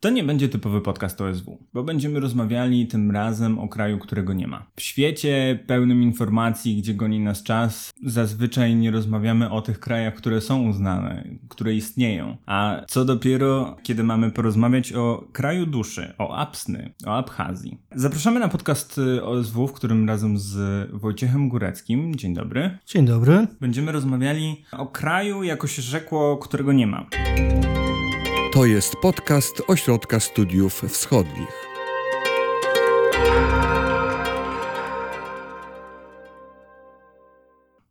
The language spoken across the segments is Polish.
To nie będzie typowy podcast OSW, bo będziemy rozmawiali tym razem o kraju, którego nie ma. W świecie pełnym informacji, gdzie goni nas czas, zazwyczaj nie rozmawiamy o tych krajach, które są uznane, które istnieją. A co dopiero, kiedy mamy porozmawiać o kraju duszy, o Apsny, o Abchazji. Zapraszamy na podcast OSW, w którym razem z Wojciechem Góreckim, dzień dobry, Dzień dobry. będziemy rozmawiali o kraju, jako się rzekło, którego nie ma. To jest podcast Ośrodka Studiów Wschodnich.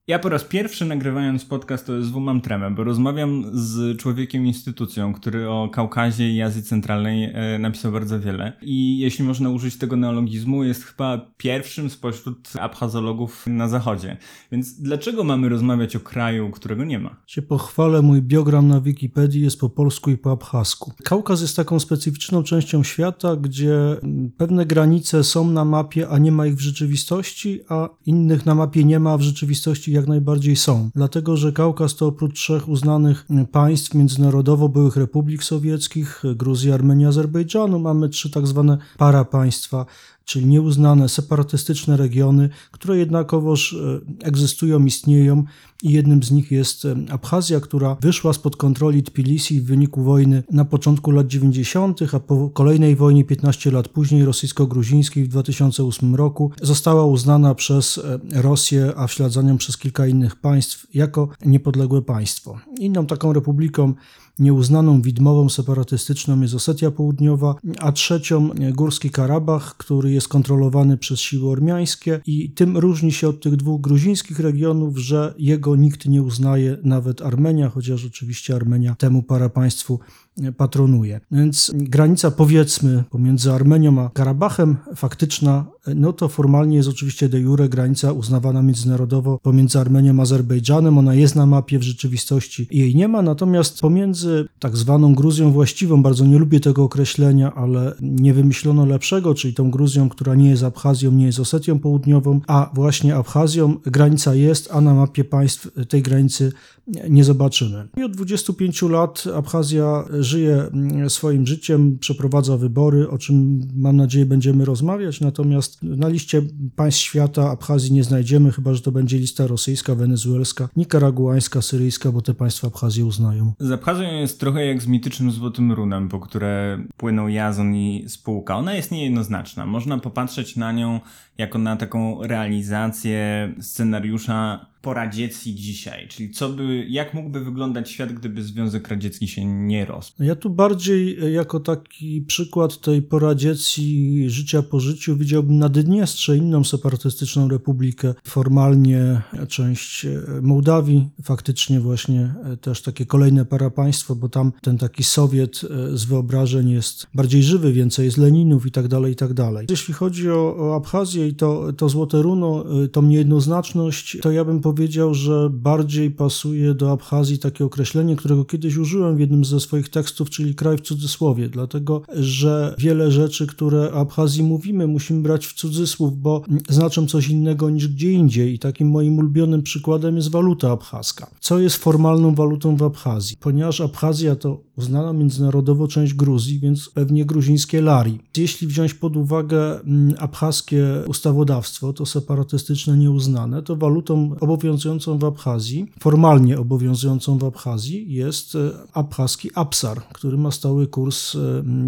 Ja po raz pierwszy nagrywając podcast OSW mam tremę, bo rozmawiam z człowiekiem instytucją, który o Kaukazie i Azji Centralnej e, napisał bardzo wiele. I jeśli można użyć tego neologizmu, jest chyba pierwszym spośród abchazologów na zachodzie. Więc dlaczego mamy rozmawiać o kraju, którego nie ma? Cię pochwalę, mój biogram na Wikipedii jest po polsku i po abchasku. Kaukaz jest taką specyficzną częścią świata, gdzie mm, pewne granice są na mapie, a nie ma ich w rzeczywistości, a innych na mapie nie ma, a w rzeczywistości jak najbardziej są. Dlatego, że Kaukaz to oprócz trzech uznanych mm, państw międzynarodowo byłych republik sowieckich, Gruzji, Armenii, Azerbejdżanu, mamy trzy tak zwane parapaństwa, czyli nieuznane separatystyczne regiony, które jednakowoż e, egzystują, istnieją i jednym z nich jest e, Abchazja, która wyszła spod kontroli Tbilisi w wyniku wojny na początku lat 90., a po kolejnej wojnie 15 lat później rosyjsko-gruzińskiej w 2008 roku została uznana przez e, Rosję, a w ślad za nią przez kilka innych państw jako niepodległe państwo. Inną taką republiką nieuznaną widmową separatystyczną jest Osetia Południowa, a trzecią Górski Karabach, który jest kontrolowany przez siły ormiańskie i tym różni się od tych dwóch gruzińskich regionów, że jego nikt nie uznaje, nawet Armenia, chociaż oczywiście Armenia temu parapaństwu patronuje. Więc granica powiedzmy pomiędzy Armenią a Karabachem faktyczna, no to formalnie jest oczywiście de jure granica uznawana międzynarodowo pomiędzy Armenią a Azerbejdżanem. Ona jest na mapie, w rzeczywistości jej nie ma, natomiast pomiędzy tak zwaną Gruzją właściwą, bardzo nie lubię tego określenia, ale nie wymyślono lepszego, czyli tą Gruzją, która nie jest Abchazją, nie jest Osetią Południową, a właśnie Abchazją granica jest, a na mapie państw tej granicy nie zobaczymy. I od 25 lat Abchazja żyje mm, swoim życiem, przeprowadza wybory, o czym mam nadzieję będziemy rozmawiać, natomiast na liście państw świata Abchazji nie znajdziemy, chyba że to będzie lista rosyjska, wenezuelska, nikaraguańska, syryjska, bo te państwa Abchazję uznają. Z Abchazją jest trochę jak z mitycznym Złotym Runem, po które płynął Jazon i spółka. Ona jest niejednoznaczna. Można popatrzeć na nią jako na taką realizację scenariusza poradziecki dzisiaj, czyli co by, jak mógłby wyglądać świat, gdyby Związek Radziecki się nie rozpadł? Ja tu bardziej e, jako taki przykład tej poradziecji życia po życiu widziałbym Naddniestrze, inną separatystyczną republikę, formalnie część e, Mołdawii, faktycznie właśnie e, też takie kolejne parapaństwo, bo tam ten taki Sowiet z wyobrażeń jest bardziej żywy, więcej jest Leninów i tak dalej, i tak dalej. Jeśli chodzi o, o Abchazję to, to Złote Runo, tą niejednoznaczność, to ja bym powiedział, że bardziej pasuje do Abchazji takie określenie, którego kiedyś użyłem w jednym ze swoich tekstów, czyli kraj w cudzysłowie, dlatego że wiele rzeczy, które o Abchazji mówimy, musimy brać w cudzysłów, bo znaczą coś innego niż gdzie indziej. I takim moim ulubionym przykładem jest waluta abchazka. Co jest formalną walutą w Abchazji? Ponieważ Abchazja to uznana międzynarodowo część Gruzji, więc pewnie gruzińskie lari. Jeśli wziąć pod uwagę abchazkie ustawodawstwo, to separatystyczne nieuznane, to walutą obowiązującą w Abchazji, formalnie obowiązującą w Abchazji jest e, abchazki absar, który ma stały kurs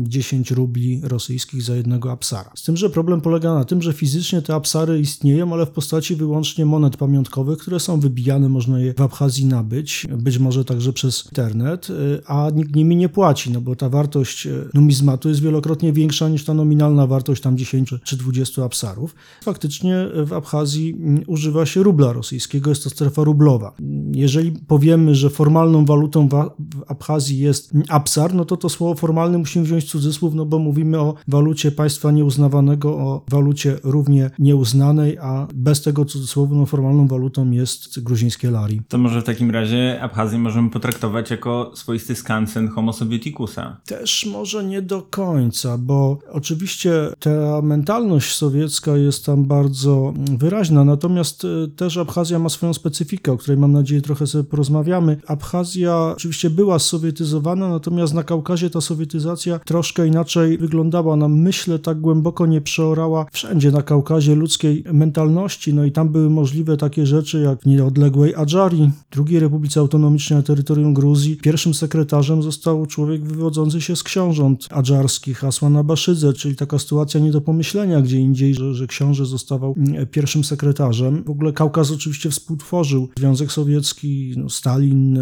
10 rubli rosyjskich za jednego absara. Z tym, że problem polega na tym, że fizycznie te absary istnieją, ale w postaci wyłącznie monet pamiątkowych, które są wybijane, można je w Abchazji nabyć, być może także przez internet, e, a nikt nimi nie płaci, no bo ta wartość e, numizmatu jest wielokrotnie większa niż ta nominalna wartość tam 10 czy 20 absarów. Faktycznie w Abchazji używa się rubla rosyjskiego, jest to strefa rublowa. Jeżeli powiemy, że formalną walutą w Abchazji jest absar, no to to słowo formalne musimy wziąć cudzysłów, no bo mówimy o walucie państwa nieuznawanego, o walucie równie nieuznanej, a bez tego cudzysłowu no formalną walutą jest gruzińskie lari. To może w takim razie Abchazję możemy potraktować jako swoisty skansen homo sovieticusa. Też może nie do końca, bo oczywiście ta mentalność sowiecka jest tam bardzo wyraźna, natomiast e, też Abchazja ma swoją specyfikę, o której mam nadzieję trochę sobie porozmawiamy. Abchazja oczywiście była sowietyzowana, natomiast na Kaukazie ta sowietyzacja troszkę inaczej wyglądała. Ona myślę tak głęboko nie przeorała wszędzie na Kaukazie ludzkiej mentalności, no i tam były możliwe takie rzeczy jak nieodległej Adżari, drugiej Republice Autonomicznej na terytorium Gruzji. Pierwszym sekretarzem został człowiek wywodzący się z książąt adżarskich, Asman Abaszydze, czyli taka sytuacja nie do pomyślenia gdzie indziej, że, że książę zostawał mm, pierwszym sekretarzem. W ogóle Kaukaz oczywiście współtworzył Związek Sowiecki, no, Stalin, e,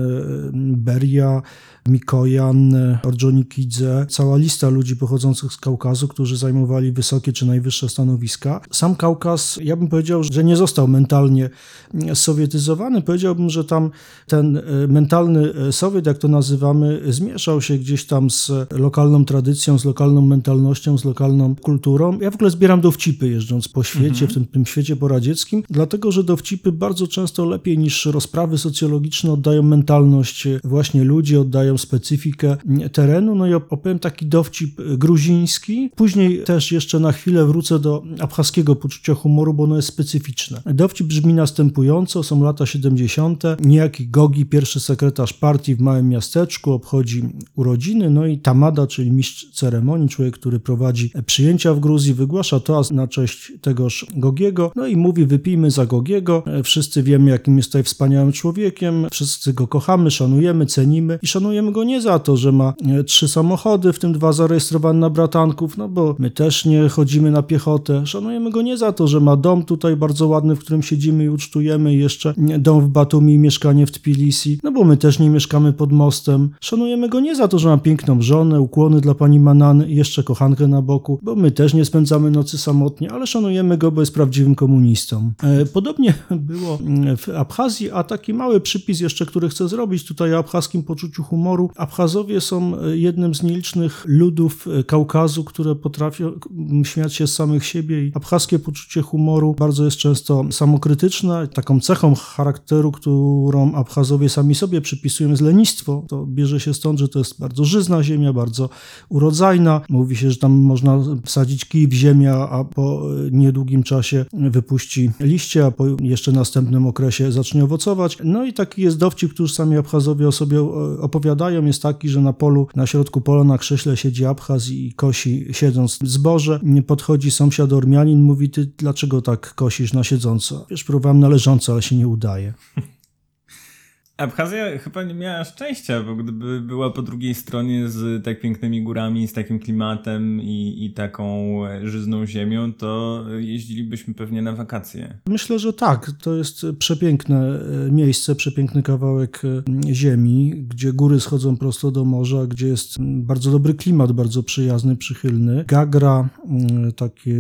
Beria, Mikojan, Orjonikidze, cała lista ludzi pochodzących z Kaukazu, którzy zajmowali wysokie czy najwyższe stanowiska. Sam Kaukaz, ja bym powiedział, że nie został mentalnie sowietyzowany. Powiedziałbym, że tam ten e, mentalny e, Sowiet, jak to nazywamy, zmieszał się gdzieś tam z lokalną tradycją, z lokalną mentalnością, z lokalną kulturą. Ja w ogóle zbieram dowcipy jeżdżąc po świecie, mhm. w tym, tym świecie poradzieckim, dlatego, że dowcipy bardzo często lepiej niż rozprawy socjologiczne oddają mentalność właśnie ludzi, oddają specyfikę terenu. No i opowiem taki dowcip gruziński. Później też jeszcze na chwilę wrócę do abchaskiego poczucia humoru, bo ono jest specyficzne. Dowcip brzmi następująco, są lata 70. Niejaki Gogi, pierwszy sekretarz partii w małym miasteczku, obchodzi urodziny, no i Tamada, czyli mistrz ceremonii, człowiek, który prowadzi przyjęcia w Gruzji, wygłasza toast na cześć tegoż Gogiego, no i mówi wypijmy za Gogiego. Wszyscy wiemy, jakim jest tutaj wspaniałym człowiekiem, wszyscy go kochamy, szanujemy, cenimy i szanujemy go nie za to, że ma e, trzy samochody, w tym dwa zarejestrowane na bratanków, no bo my też nie chodzimy na piechotę. Szanujemy go nie za to, że ma dom tutaj bardzo ładny, w którym siedzimy i ucztujemy, jeszcze dom w Batumi i mieszkanie w Tbilisi, no bo my też nie mieszkamy pod mostem. Szanujemy go nie za to, że ma piękną żonę, ukłony dla pani Manany i jeszcze kochankę na boku, bo my też nie spędzamy nocy samotnie, ale szanujemy go, bo jest prawdziwym komunistą. E, podobnie było w Abchazji, a taki mały przypis jeszcze, który chcę zrobić tutaj o abchazkim poczuciu humoru, Abchazowie są e, jednym z nielicznych ludów e, Kaukazu, które potrafią śmiać się z samych siebie i abchazkie poczucie humoru bardzo jest często samokrytyczne. Taką cechą charakteru, którą Abchazowie sami sobie przypisują jest lenistwo. To bierze się stąd, że to jest bardzo żyzna ziemia, bardzo urodzajna. Mówi się, że tam można wsadzić kij w ziemię, a po e, niedługim czasie wypuści liście, a po jeszcze następnym okresie zacznie owocować. No i taki jest dowcip, który sami Abchazowie o sobie opowiadają jest taki, że na polu, na środku pola na krześle siedzi Abchaz i kosi siedząc zboże. Podchodzi sąsiad Ormianin, mówi, ty dlaczego tak kosisz na siedząco? Wiesz, próbowałem należąco, ale się nie udaje. Abchazja chyba nie miała szczęścia, bo gdyby była po drugiej stronie z tak pięknymi górami, z takim klimatem i, i taką żyzną ziemią, to jeździlibyśmy pewnie na wakacje. Myślę, że tak. To jest przepiękne e, miejsce, przepiękny kawałek e, ziemi, gdzie góry schodzą prosto do morza, gdzie jest bardzo dobry klimat, bardzo przyjazny, przychylny. Gagra, taki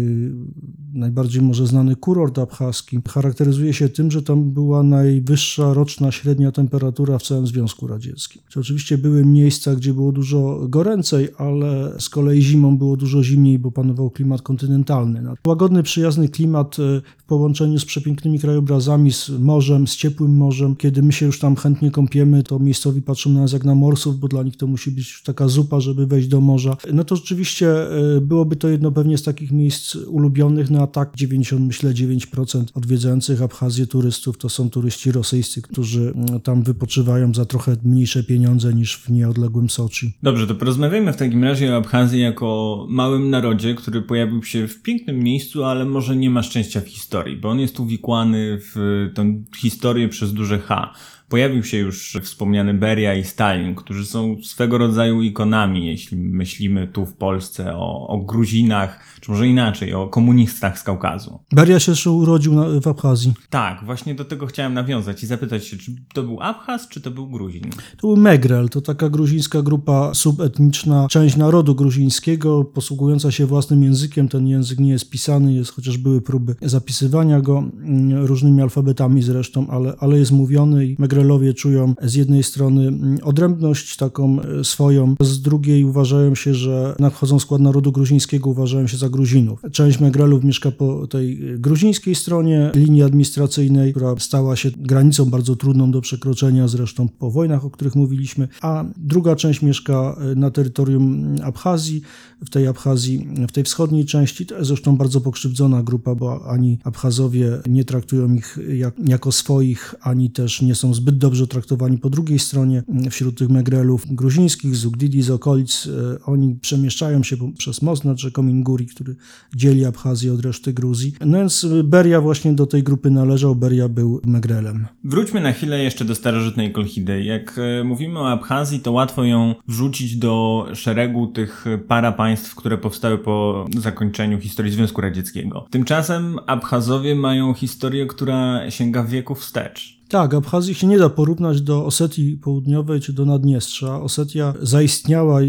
najbardziej może znany kurort abchaski, charakteryzuje się tym, że tam była najwyższa roczna średnia temperatura temperatura w całym Związku Radzieckim. Oczywiście były miejsca, gdzie było dużo goręcej, ale z kolei zimą było dużo zimniej, bo panował klimat kontynentalny. Łagodny, przyjazny klimat e, w połączeniu z przepięknymi krajobrazami, z morzem, z ciepłym morzem. Kiedy my się już tam chętnie kąpiemy, to miejscowi patrzą na nas jak na morsów, bo dla nich to musi być taka zupa, żeby wejść do morza. No to rzeczywiście e, byłoby to jedno pewnie z takich miejsc ulubionych, no a tak 90, myślę 9% odwiedzających Abchazję turystów to są turyści rosyjscy, którzy mm, wypoczywają za trochę mniejsze pieniądze niż w nieodległym Soczi. Dobrze, to porozmawiajmy w takim razie o Abchazji jako małym narodzie, który pojawił się w pięknym miejscu, ale może nie ma szczęścia w historii, bo on jest uwikłany w tę historię przez duże H. Pojawił się już wspomniany Beria i Stalin, którzy są swego rodzaju ikonami, jeśli myślimy tu w Polsce o, o Gruzinach, czy może inaczej, o komunistach z Kaukazu. Beria się jeszcze urodził na, w Abchazji. Tak, właśnie do tego chciałem nawiązać i zapytać się, czy to był Abchaz, czy to był Gruzin? To był Megrel, to taka gruzińska grupa subetniczna, część narodu gruzińskiego, posługująca się własnym językiem. Ten język nie jest pisany, jest, chociaż były próby zapisywania go mm, różnymi alfabetami zresztą, ale, ale jest mówiony i Megrel Megrelowie czują z jednej strony mm, odrębność taką e, swoją, z drugiej uważają się, że nadchodzą skład narodu gruzińskiego, uważają się za Gruzinów. Część Megrelów mieszka po tej e, gruzińskiej stronie linii administracyjnej, która stała się granicą bardzo trudną do przekroczenia, zresztą po wojnach, o których mówiliśmy, a druga część mieszka e, na terytorium Abchazji, w tej Abchazji, w tej wschodniej części. To jest zresztą bardzo pokrzywdzona grupa, bo ani Abchazowie nie traktują ich jak, jako swoich, ani też nie są zbyt dobrze traktowani po drugiej stronie. Wśród tych Megrelów gruzińskich, z Ugdidi, z okolic, e, oni przemieszczają się przez most nad rzeką który dzieli Abchazję od reszty Gruzji. No więc Beria właśnie do tej grupy należał, Beria był Megrelem. Wróćmy na chwilę jeszcze do starożytnej Kolchidy. Jak e, mówimy o Abchazji, to łatwo ją wrzucić do szeregu tych para państw, które powstały po zakończeniu historii Związku Radzieckiego. Tymczasem Abchazowie mają historię, która sięga wieków wstecz. Tak, Abchazji się nie da porównać do Osetii Południowej czy do Naddniestrza. Osetia zaistniała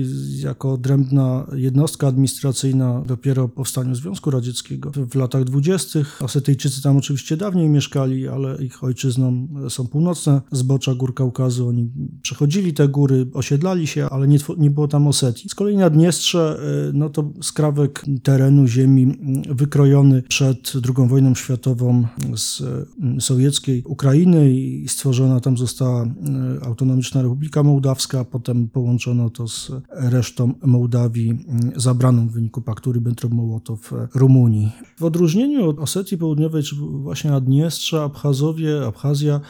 jako odrębna jednostka administracyjna dopiero po powstaniu Związku Radzieckiego w latach dwudziestych. Osetyjczycy tam oczywiście dawniej mieszkali, ale ich ojczyzną są północne zbocza gór Kaukazu. Oni przechodzili te góry, osiedlali się, ale nie, nie było tam Osetii. Z kolei Naddniestrze, y, no to skrawek terenu ziemi wykrojony przed II wojną światową z y, sowieckiej Ukrainy i stworzona tam została e, autonomiczna Republika Mołdawska, potem połączono to z resztą Mołdawii zabraną w wyniku paktu Ribbentrop-Mołotow Rumunii. W odróżnieniu od Osetii Południowej czy właśnie Naddniestrza, Abchazowie, Abchazja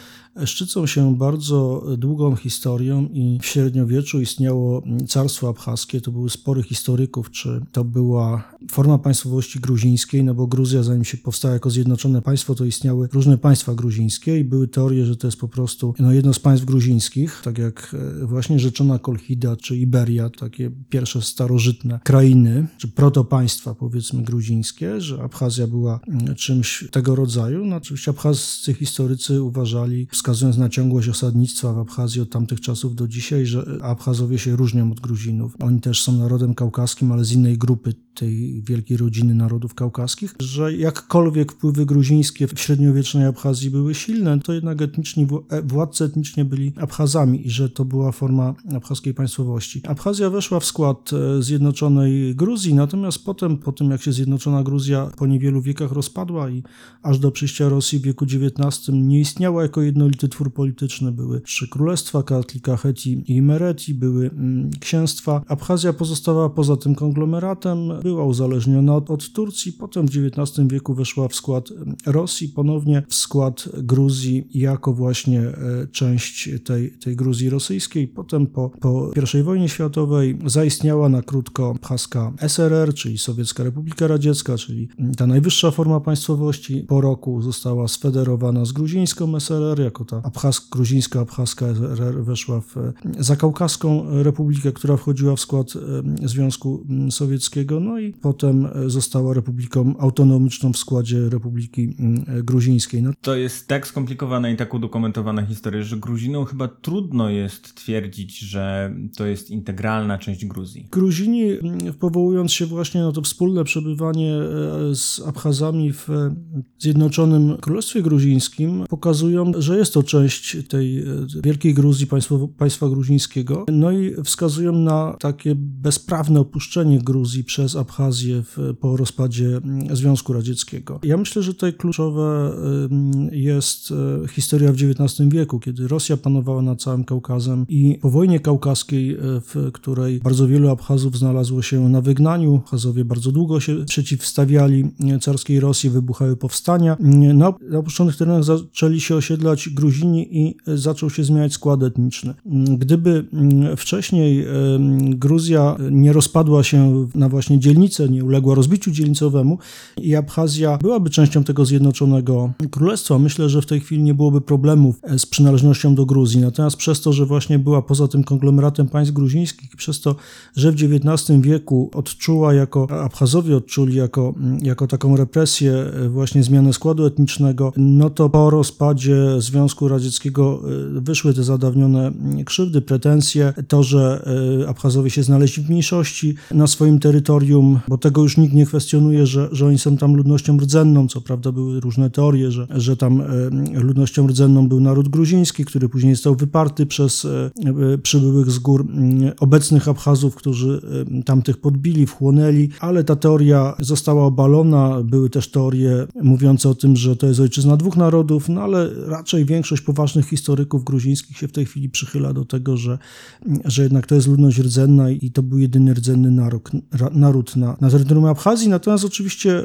szczycą się bardzo długą historią i w średniowieczu istniało carstwo abchaskie. To były spory historyków, czy to była forma państwowości gruzińskiej, no bo Gruzja zanim się powstała jako zjednoczone państwo, to istniały różne państwa gruzińskie i były teorie, że to jest po prostu no, jedno z państw gruzińskich, tak jak e, właśnie rzeczona Kolchida czy Iberia, takie pierwsze starożytne krainy, czy protopaństwa powiedzmy gruzińskie, że Abchazja była mm, czymś tego rodzaju. No oczywiście abchazcy historycy uważali, wskazując na ciągłość osadnictwa w Abchazji od tamtych czasów do dzisiaj, że Abchazowie się różnią od Gruzinów. Oni też są narodem kaukaskim, ale z innej grupy tej wielkiej rodziny narodów kaukaskich, że jakkolwiek wpływy gruzińskie w średniowiecznej Abchazji były silne, to jednak etniczni e, władcy etnicznie byli Abchazami i że to była forma abchazkiej państwowości. Abchazja weszła w skład e, zjednoczonej Gruzji, natomiast potem, po tym jak się zjednoczona Gruzja po niewielu wiekach rozpadła i aż do przyjścia Rosji w wieku XIX nie istniała jako jednolity twór polityczny, były trzy królestwa, Katli, Kaheti i Mereti, były mm, księstwa. Abchazja pozostawała poza tym konglomeratem, była uzależniona od, od Turcji, potem w XIX wieku weszła w skład Rosji, ponownie w skład Gruzji jako właśnie e, część tej, tej Gruzji rosyjskiej. Potem po, po I wojnie światowej zaistniała na krótko Abchazka SRR, czyli Sowiecka Republika Radziecka, czyli ta najwyższa forma państwowości. Po roku została sfederowana z gruzińską SRR, jako ta Abchaz, gruzińska Abchazka weszła w Zakaukaską Republikę, która wchodziła w skład e, Związku Sowieckiego. No i potem e, została republiką autonomiczną w składzie Republiki e, Gruzińskiej. No. To jest tak skomplikowana i tak udokumentowana historia, że Gruzinom chyba trudno jest twierdzić, że to jest integralna część Gruzji. Gruzini, powołując się właśnie na to wspólne przebywanie e, z Abchazami w Zjednoczonym Królestwie Gruzińskim, pokazują, że jest to część tej wielkiej Gruzji, państwa, państwa gruzińskiego. No i wskazują na takie bezprawne opuszczenie Gruzji przez Abchazję w, po rozpadzie mm, Związku Radzieckiego. Ja myślę, że tutaj kluczowe jest e, historia w XIX wieku, kiedy Rosja panowała nad całym Kaukazem i po wojnie kaukaskiej, e, w której bardzo wielu Abchazów znalazło się na wygnaniu, Abchazowie bardzo długo się przeciwstawiali e, carskiej Rosji, wybuchały powstania. Na opuszczonych terenach zaczęli się osiedlać Gruzini i zaczął się zmieniać skład etniczny. Gdyby wcześniej Gruzja nie rozpadła się na właśnie dzielnicę, nie uległa rozbiciu dzielnicowemu i Abchazja byłaby częścią tego zjednoczonego królestwa, myślę, że w tej chwili nie byłoby problemów z przynależnością do Gruzji. Natomiast przez to, że właśnie była poza tym konglomeratem państw gruzińskich przez to, że w XIX wieku odczuła jako, Abchazowie odczuli jako, jako taką represję właśnie zmianę składu etnicznego, no to po rozpadzie Związku Związku Radzieckiego wyszły te zadawnione krzywdy, pretensje, to, że Abchazowie się znaleźli w mniejszości na swoim terytorium, bo tego już nikt nie kwestionuje, że, że oni są tam ludnością rdzenną, co prawda były różne teorie, że, że tam ludnością rdzenną był naród gruziński, który później został wyparty przez przybyłych z gór obecnych Abchazów, którzy tamtych podbili, wchłonęli, ale ta teoria została obalona. Były też teorie mówiące o tym, że to jest ojczyzna dwóch narodów, no ale raczej większość poważnych historyków gruzińskich się w tej chwili przychyla do tego, że, że jednak to jest ludność rdzenna i to był jedyny rdzenny naród, naród na, na terytorium Abchazji. Natomiast oczywiście e,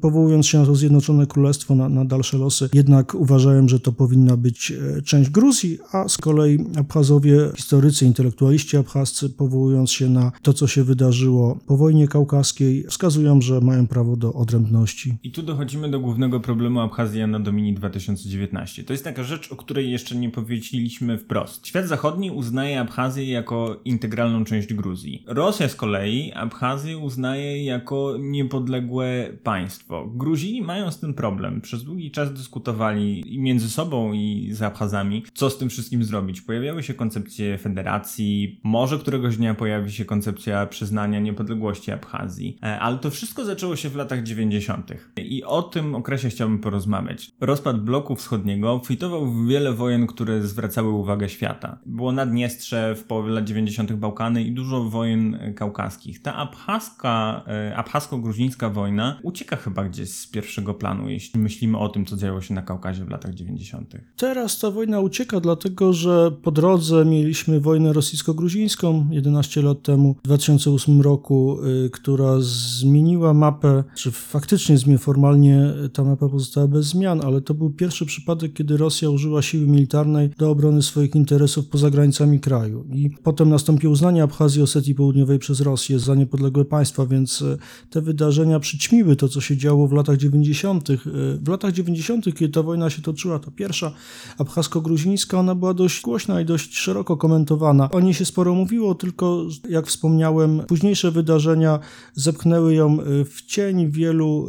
powołując się na to Zjednoczone Królestwo, na, na dalsze losy, jednak uważałem, że to powinna być e, część Gruzji, a z kolei Abchazowie, historycy, intelektualiści abchazcy, powołując się na to, co się wydarzyło po wojnie kaukaskiej, wskazują, że mają prawo do odrębności. I tu dochodzimy do głównego problemu Abchazji na Domini 2019. To jest taka rzecz, o której jeszcze nie powiedzieliśmy wprost. Świat zachodni uznaje Abchazję jako integralną część Gruzji. Rosja z kolei Abchazję uznaje jako niepodległe państwo. Gruzini mają z tym problem. Przez długi czas dyskutowali między sobą i z Abchazami, co z tym wszystkim zrobić. Pojawiały się koncepcje federacji, może któregoś dnia pojawi się koncepcja przyznania niepodległości Abchazji. E, ale to wszystko zaczęło się w latach 90. I o tym okresie chciałbym porozmawiać. Rozpad bloku wschodniego obfitował wiele wojen, które zwracały uwagę świata. Było Naddniestrze, w połowie lat 90. Bałkany i dużo wojen kaukaskich. Ta abchaska, e, abchasko-gruzińska wojna ucieka chyba gdzieś z pierwszego planu, jeśli myślimy o tym, co działo się na Kaukazie w latach 90. Teraz ta wojna ucieka, dlatego że po drodze mieliśmy wojnę rosyjsko-gruzińską 11 lat temu, w 2008 roku, y, która zmieniła mapę, czy faktycznie formalnie ta mapa pozostała bez zmian, ale to był pierwszy przypadek, kiedy Rosja użyła siły militarnej do obrony swoich interesów poza granicami kraju. I potem nastąpiło uznanie Abchazji i Osetii Południowej przez Rosję za niepodległe państwa, więc y, te wydarzenia przyćmiły to, co się działo w latach 90. Y, w latach 90., kiedy ta wojna się toczyła, ta pierwsza abchasko-gruzińska, ona była dość głośna i dość szeroko komentowana. O niej się sporo mówiło, tylko jak wspomniałem, późniejsze wydarzenia zepchnęły ją y, w cień. Wielu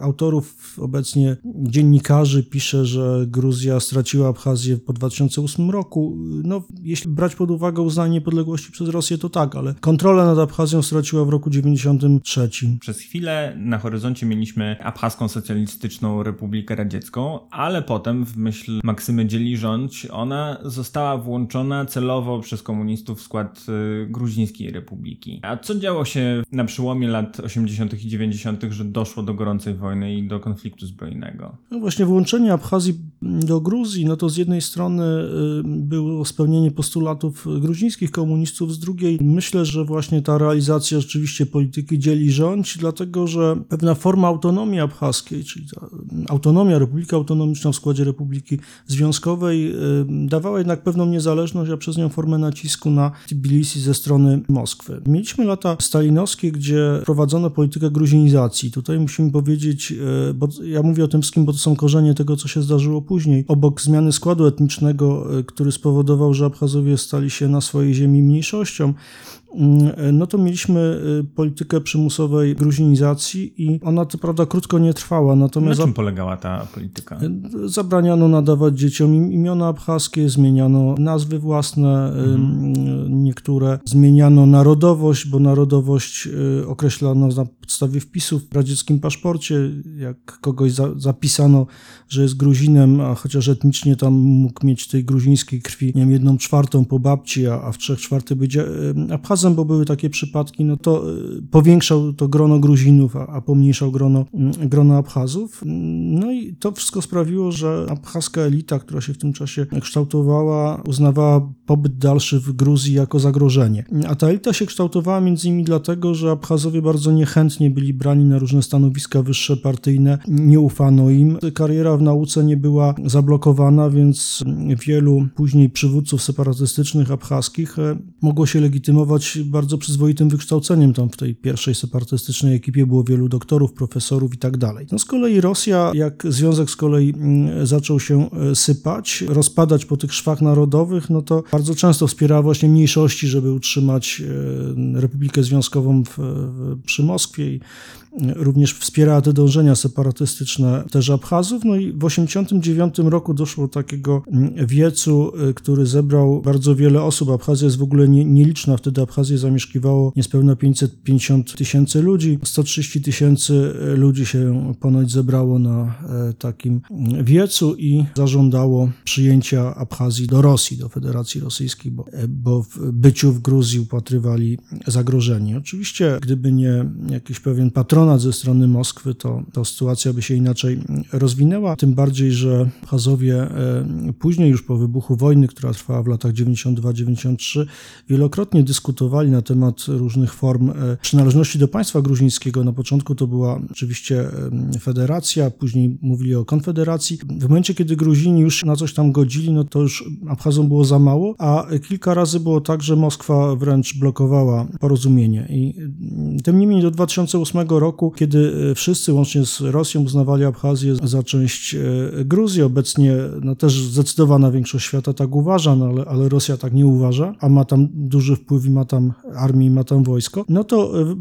autorów, obecnie dziennikarzy pisze, że Gruzja straciła Abchazję po 2008 roku. No, jeśli brać pod uwagę uznanie niepodległości przez Rosję, to tak, ale kontrolę nad Abchazją straciła w roku 93. Przez chwilę na horyzoncie mieliśmy Abchazką Socjalistyczną Republikę Radziecką, ale potem w myśl Maksymy Dzieli rządź ona została włączona celowo przez komunistów w skład y, Gruzińskiej Republiki. A co działo się na przełomie lat 80. i 90., że doszło do gorącej wojny i do konfliktu zbrojnego? No właśnie włączenie Abchazji do Gruzji, no to z jednej strony y, było spełnienie postulatów gruzińskich komunistów, z drugiej myślę, że właśnie ta realizacja rzeczywiście polityki dzieli rządź, dlatego że pewna forma autonomii abchaskiej, czyli autonomia, Republika Autonomiczna w składzie Republiki Związkowej y, dawała jednak pewną niezależność, a przez nią formę nacisku na Tbilisi ze strony Moskwy. Mieliśmy lata stalinowskie, gdzie prowadzono politykę gruzinizacji. Tutaj musimy powiedzieć, y, bo ja mówię o tym wszystkim, bo to są korzenie tego, co się zdarzyło później. Obok zmiany składu etnicznego, y, który spowodował, że Abchazowie stali się na swojej ziemi mniejszością, no to mieliśmy y, politykę przymusowej gruzinizacji i ona co prawda krótko nie trwała. Natomiast Na czym polegała ta polityka? Y, zabraniano nadawać dzieciom imiona abchaskie, zmieniano nazwy własne, y, mhm. niektóre zmieniano narodowość, bo narodowość określano na podstawie wpisów w radzieckim paszporcie. Jak kogoś za, zapisano, że jest Gruzinem, a chociaż etnicznie tam mógł mieć tej gruzińskiej krwi, nie wiem, jedną czwartą po babci, a, a w trzech czwartych być Bo były takie przypadki, no to y, powiększał to grono Gruzinów, a, a pomniejszał grono, mm, grono Abchazów. No i to wszystko sprawiło, że abchaska elita, która się w tym czasie kształtowała, uznawała pobyt dalszy w Gruzji jako zagrożenie. A ta elita się kształtowała między innymi dlatego, że Abchazowie bardzo niechętnie byli brani na różne stanowiska wyższe partyjne, nie ufano im. Kariera w nauce nie była zablokowana, więc wielu później przywódców separatystycznych abchaskich e, mogło się legitymować bardzo przyzwoitym wykształceniem. Tam w tej pierwszej separatystycznej ekipie było wielu doktorów, profesorów i tak dalej. No z kolei Rosja, jak związek z kolei mm, zaczął się e, sypać, rozpadać po tych szwach narodowych, no to bardzo często wspierała właśnie mniejszości, żeby utrzymać e, Republikę Związkową w, przy Moskwie i również wspierała te dążenia separatystyczne też Abchazów. No i w 1989 roku doszło do takiego mm, wiecu, y, który zebrał bardzo wiele osób. Abchazja jest w ogóle nie, nieliczna. Wtedy Abchazję zamieszkiwało niespełna 550 tysięcy ludzi. 130 tysięcy ludzi się ponoć zebrało na e, takim mm, wiecu i zażądało przyjęcia Abchazji do Rosji, do Federacji Rosyjskiej, bo, bo w byciu w Gruzji upatrywali zagrożeni. Oczywiście, gdyby nie jakiś pewien patronat ze strony Moskwy, to, to sytuacja by się inaczej rozwinęła. Tym bardziej, że Abchazowie e, później, już po wybuchu wojny, która trwała w latach 92-93, wielokrotnie dyskutowali na temat różnych form przynależności do państwa gruzińskiego. Na początku to była oczywiście federacja, później mówili o konfederacji. W momencie, kiedy Gruzini już na coś tam godzili, no to już Abchazom było za mało, a kilka razy było tak, że Moskwa wręcz blokowała porozumienie. I tym niemniej do 2008 roku, kiedy e, wszyscy łącznie z Rosją uznawali Abchazję za część e, Gruzji, obecnie no też zdecydowana większość świata tak uważa, no ale, ale Rosja tak nie uważa, a ma tam duży wpływ i ma tam armię i ma tam wojsko, no to e,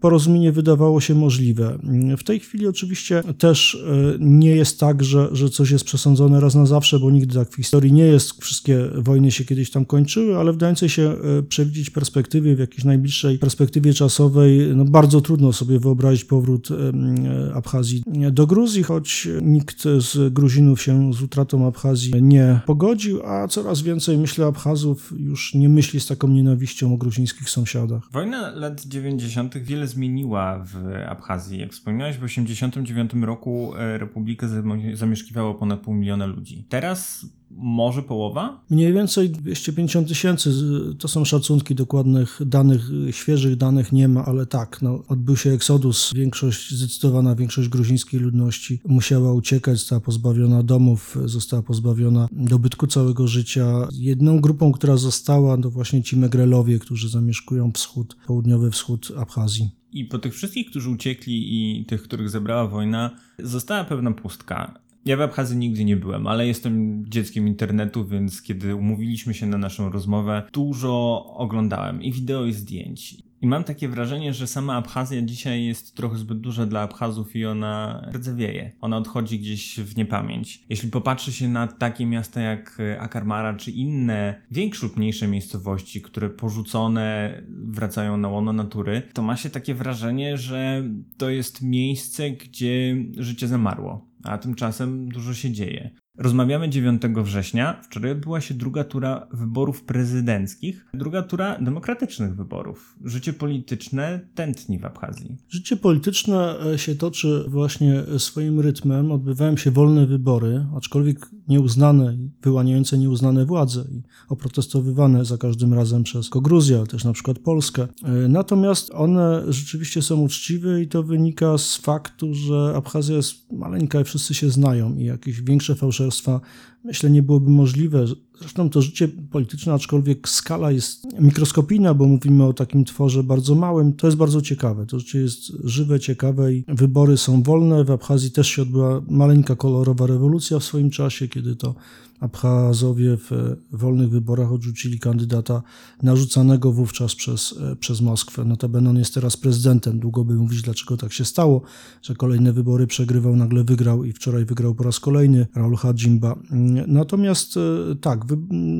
porozumienie wydawało się możliwe. W tej chwili oczywiście też nie jest tak, że, że coś jest przesądzone raz na zawsze, bo nigdy tak w historii nie jest. Wszystkie wojny się kiedyś tam kończyły, ale w dającej się przewidzieć perspektywie, w jakiejś najbliższej perspektywie czasowej, no bardzo trudno sobie wyobrazić powrót e, Abchazji do Gruzji, choć nikt z Gruzinów się z utratą Abchazji nie pogodził, a coraz więcej, myślę, Abchazów już nie myśli z taką nienawiścią o gruzińskich sąsiadach. Wojna lat 90. wiele zmieniła w Abchazji. Jak wspomniałeś, w 1989 roku e, Republikę zamieszkiwało ponad pół miliona ludzi. Teraz może połowa? Mniej więcej 250 tysięcy. To są szacunki dokładnych danych, świeżych danych nie ma, ale tak, no, odbył się eksodus. Większość, zdecydowana większość gruzińskiej ludności musiała uciekać, została pozbawiona domów, została pozbawiona dobytku całego życia. Jedną grupą, która została, to właśnie ci Megrelowie, którzy zamieszkują wschód, południowy wschód Abchazji. I po tych wszystkich, którzy uciekli i tych, których zebrała wojna, została pewna pustka. Ja w Abchazji nigdy nie byłem, ale jestem dzieckiem internetu, więc kiedy umówiliśmy się na naszą rozmowę, dużo oglądałem i wideo i zdjęć. I mam takie wrażenie, że sama Abchazja dzisiaj jest trochę zbyt duża dla Abchazów i ona rdzewieje. Ona odchodzi gdzieś w niepamięć. Jeśli popatrzy się na takie miasta jak Akarmara czy inne większe lub mniejsze miejscowości, które porzucone wracają na łono natury, to ma się takie wrażenie, że to jest miejsce, gdzie życie zamarło a tymczasem dużo się dzieje. Rozmawiamy 9 września. Wczoraj odbyła się druga tura wyborów prezydenckich, druga tura demokratycznych wyborów. Życie polityczne tętni w Abchazji. Życie polityczne e, się toczy właśnie swoim rytmem. Odbywają się wolne wybory, aczkolwiek nieuznane, wyłaniające nieuznane władze i oprotestowywane za każdym razem przez Gruzję, ale też na przykład Polskę. E, natomiast one rzeczywiście są uczciwe i to wynika z faktu, że Abchazja jest maleńka i wszyscy się znają i jakieś większe fałszerstwa myślę nie byłoby możliwe. Zresztą to życie polityczne, aczkolwiek skala jest mikroskopijna, bo mówimy o takim tworze bardzo małym, to jest bardzo ciekawe. To życie jest żywe, ciekawe i wybory są wolne. W Abchazji też się odbyła maleńka kolorowa rewolucja w swoim czasie, kiedy to Abchazowie w wolnych wyborach odrzucili kandydata narzucanego wówczas przez, przez Moskwę. Notabene on jest teraz prezydentem. Długo by mówić, dlaczego tak się stało, że kolejne wybory przegrywał, nagle wygrał i wczoraj wygrał po raz kolejny Raul Hadzimba. Natomiast e, tak,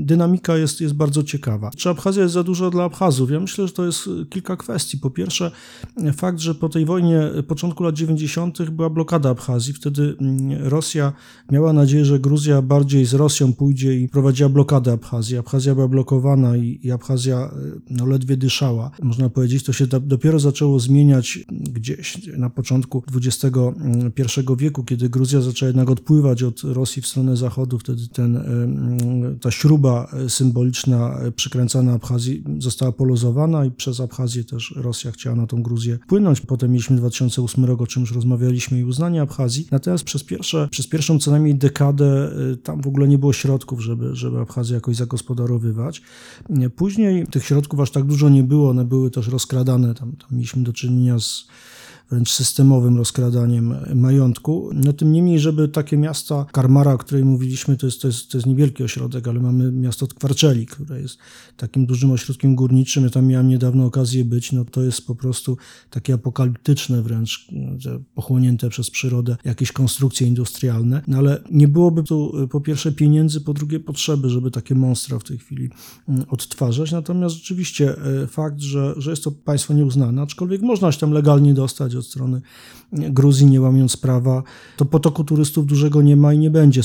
dynamika jest, jest bardzo ciekawa. Czy Abchazja jest za dużo dla Abchazów? Ja myślę, że to jest kilka kwestii. Po pierwsze, fakt, że po tej wojnie początku lat 90. była blokada Abchazji. Wtedy mm, Rosja miała nadzieję, że Gruzja bardziej z Rosją pójdzie i prowadziła blokadę Abchazji. Abchazja była blokowana i, i Abchazja e, no, ledwie dyszała. Można powiedzieć, to się dopiero zaczęło zmieniać gdzieś na początku XXI wieku, kiedy Gruzja zaczęła jednak odpływać od Rosji w stronę zachodu wtedy ten, e, ta śruba symboliczna przykręcana Abchazji została poluzowana i przez Abchazję też Rosja chciała na tą Gruzję płynąć. Potem mieliśmy 2008 rok, o czym już rozmawialiśmy, i uznanie Abchazji. Natomiast przez, pierwsze, przez pierwszą co najmniej dekadę e, tam w ogóle nie było środków, żeby, żeby Abchazję jakoś zagospodarowywać. Później tych środków aż tak dużo nie było, one były też rozkradane. Tam, tam mieliśmy do czynienia z wręcz systemowym rozkradaniem majątku. No tym niemniej, żeby takie miasta, Karmara, o której mówiliśmy, to jest, to jest, to jest niewielki ośrodek, ale mamy miasto Kwarczeli, które jest takim dużym ośrodkiem górniczym. Ja tam miałem niedawno okazję być, no to jest po prostu takie apokaliptyczne wręcz, pochłonięte przez przyrodę jakieś konstrukcje industrialne. No ale nie byłoby tu po pierwsze pieniędzy, po drugie potrzeby, żeby takie monstra w tej chwili mm, odtwarzać. Natomiast rzeczywiście e, fakt, że, że jest to państwo nieuznane, aczkolwiek można się tam legalnie dostać od strony Gruzji, nie łamiąc prawa, to potoku turystów dużego nie ma i nie będzie,